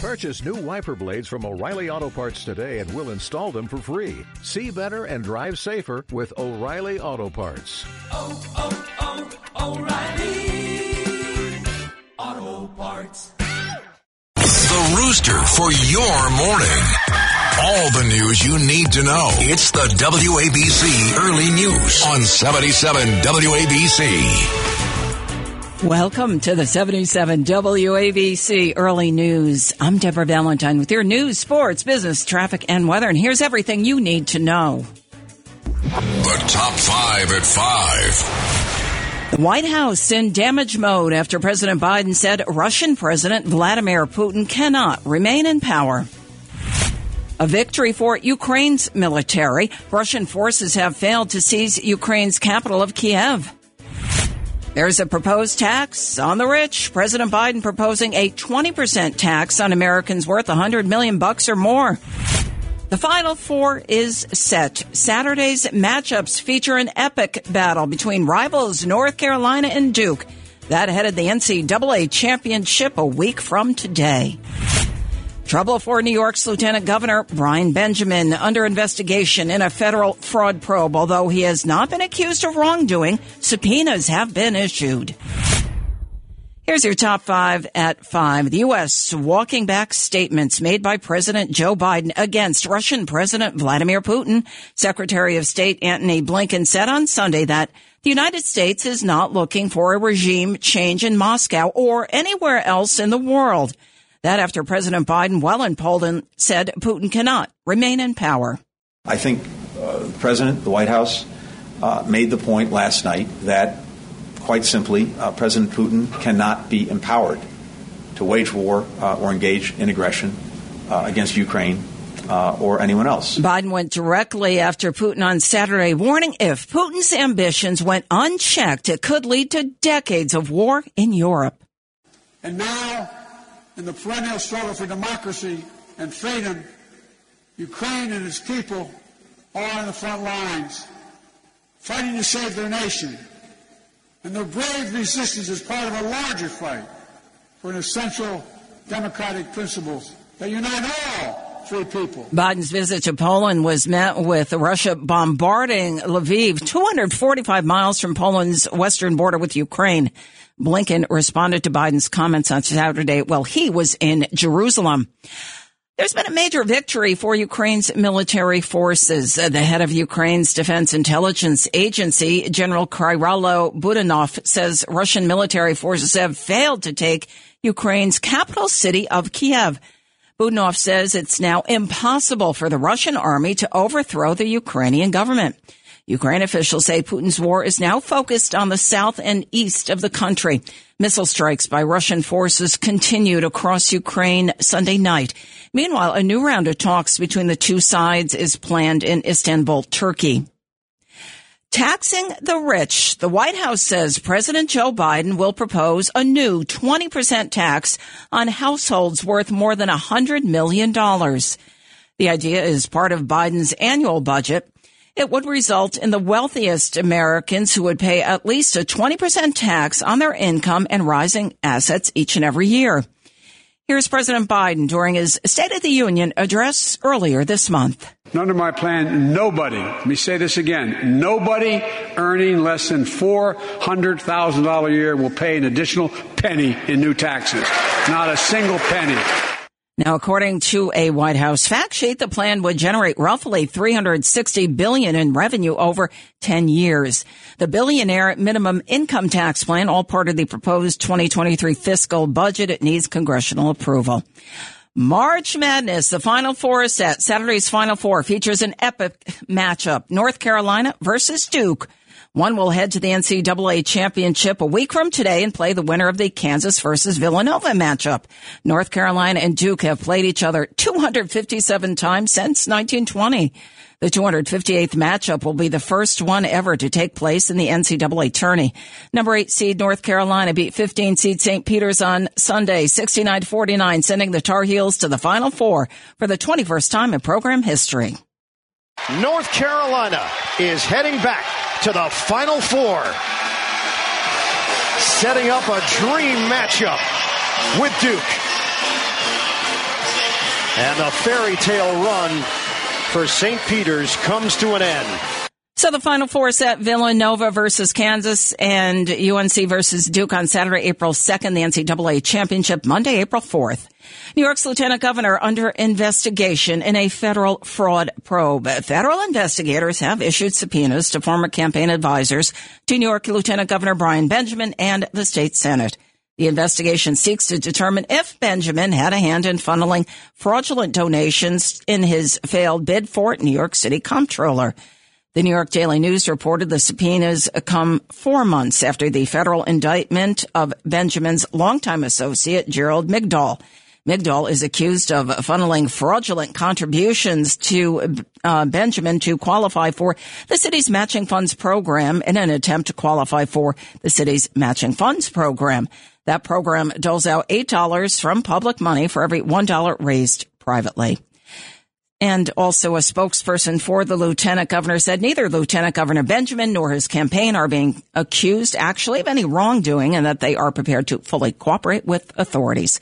Purchase new wiper blades from O'Reilly Auto Parts today and we'll install them for free. See better and drive safer with O'Reilly Auto Parts. Oh, oh, oh, O'Reilly Auto Parts. The Rooster for your morning. All the news you need to know. It's the WABC Early News on 77 WABC. Welcome to the 77 WABC Early News. I'm Deborah Valentine with your news, sports, business, traffic, and weather. And here's everything you need to know. The top five at five. The White House in damage mode after President Biden said Russian President Vladimir Putin cannot remain in power. A victory for Ukraine's military. Russian forces have failed to seize Ukraine's capital of Kiev. There's a proposed tax on the rich. President Biden proposing a 20% tax on Americans worth 100 million bucks or more. The Final Four is set. Saturday's matchups feature an epic battle between rivals North Carolina and Duke. That headed the NCAA championship a week from today. Trouble for New York's Lieutenant Governor Brian Benjamin under investigation in a federal fraud probe. Although he has not been accused of wrongdoing, subpoenas have been issued. Here's your top five at five. The U.S. walking back statements made by President Joe Biden against Russian President Vladimir Putin. Secretary of State Antony Blinken said on Sunday that the United States is not looking for a regime change in Moscow or anywhere else in the world. That after President Biden, while in Poland, said Putin cannot remain in power. I think uh, the President, the White House, uh, made the point last night that, quite simply, uh, President Putin cannot be empowered to wage war uh, or engage in aggression uh, against Ukraine uh, or anyone else. Biden went directly after Putin on Saturday, warning if Putin's ambitions went unchecked, it could lead to decades of war in Europe. And now in the perennial struggle for democracy and freedom, Ukraine and its people are on the front lines, fighting to save their nation. And their brave resistance is part of a larger fight for an essential democratic principles that unite all free people. Biden's visit to Poland was met with Russia bombarding Lviv, 245 miles from Poland's western border with Ukraine. Blinken responded to Biden's comments on Saturday while he was in Jerusalem. There's been a major victory for Ukraine's military forces. Uh, the head of Ukraine's Defense Intelligence Agency, General Kyrylo Budanov, says Russian military forces have failed to take Ukraine's capital city of Kiev. Budanov says it's now impossible for the Russian army to overthrow the Ukrainian government. Ukraine officials say Putin's war is now focused on the south and east of the country. Missile strikes by Russian forces continued across Ukraine Sunday night. Meanwhile, a new round of talks between the two sides is planned in Istanbul, Turkey. Taxing the rich. The White House says President Joe Biden will propose a new 20% tax on households worth more than $100 million. The idea is part of Biden's annual budget. It would result in the wealthiest Americans who would pay at least a 20% tax on their income and rising assets each and every year. Here's President Biden during his State of the Union address earlier this month. Under my plan, nobody, let me say this again, nobody earning less than $400,000 a year will pay an additional penny in new taxes. Not a single penny. Now, according to a White House fact sheet, the plan would generate roughly 360 billion in revenue over 10 years. The billionaire minimum income tax plan, all part of the proposed 2023 fiscal budget, it needs congressional approval. March Madness, the Final Four set. Saturday's Final Four features an epic matchup. North Carolina versus Duke. One will head to the NCAA championship a week from today and play the winner of the Kansas versus Villanova matchup. North Carolina and Duke have played each other 257 times since 1920. The 258th matchup will be the first one ever to take place in the NCAA tourney. Number eight seed North Carolina beat 15 seed St. Peter's on Sunday, 69-49, sending the Tar Heels to the Final Four for the 21st time in program history. North Carolina is heading back to the Final Four, setting up a dream matchup with Duke. And the fairy tale run for St. Peter's comes to an end. So the final four set Villanova versus Kansas and UNC versus Duke on Saturday, April 2nd, the NCAA championship Monday, April 4th. New York's lieutenant governor under investigation in a federal fraud probe. Federal investigators have issued subpoenas to former campaign advisors to New York Lieutenant Governor Brian Benjamin and the state Senate. The investigation seeks to determine if Benjamin had a hand in funneling fraudulent donations in his failed bid for New York City comptroller. The New York Daily News reported the subpoenas come four months after the federal indictment of Benjamin's longtime associate, Gerald Migdol. Migdol is accused of funneling fraudulent contributions to uh, Benjamin to qualify for the city's matching funds program in an attempt to qualify for the city's matching funds program. That program doles out $8 from public money for every $1 raised privately. And also a spokesperson for the lieutenant governor said neither Lieutenant Governor Benjamin nor his campaign are being accused actually of any wrongdoing and that they are prepared to fully cooperate with authorities.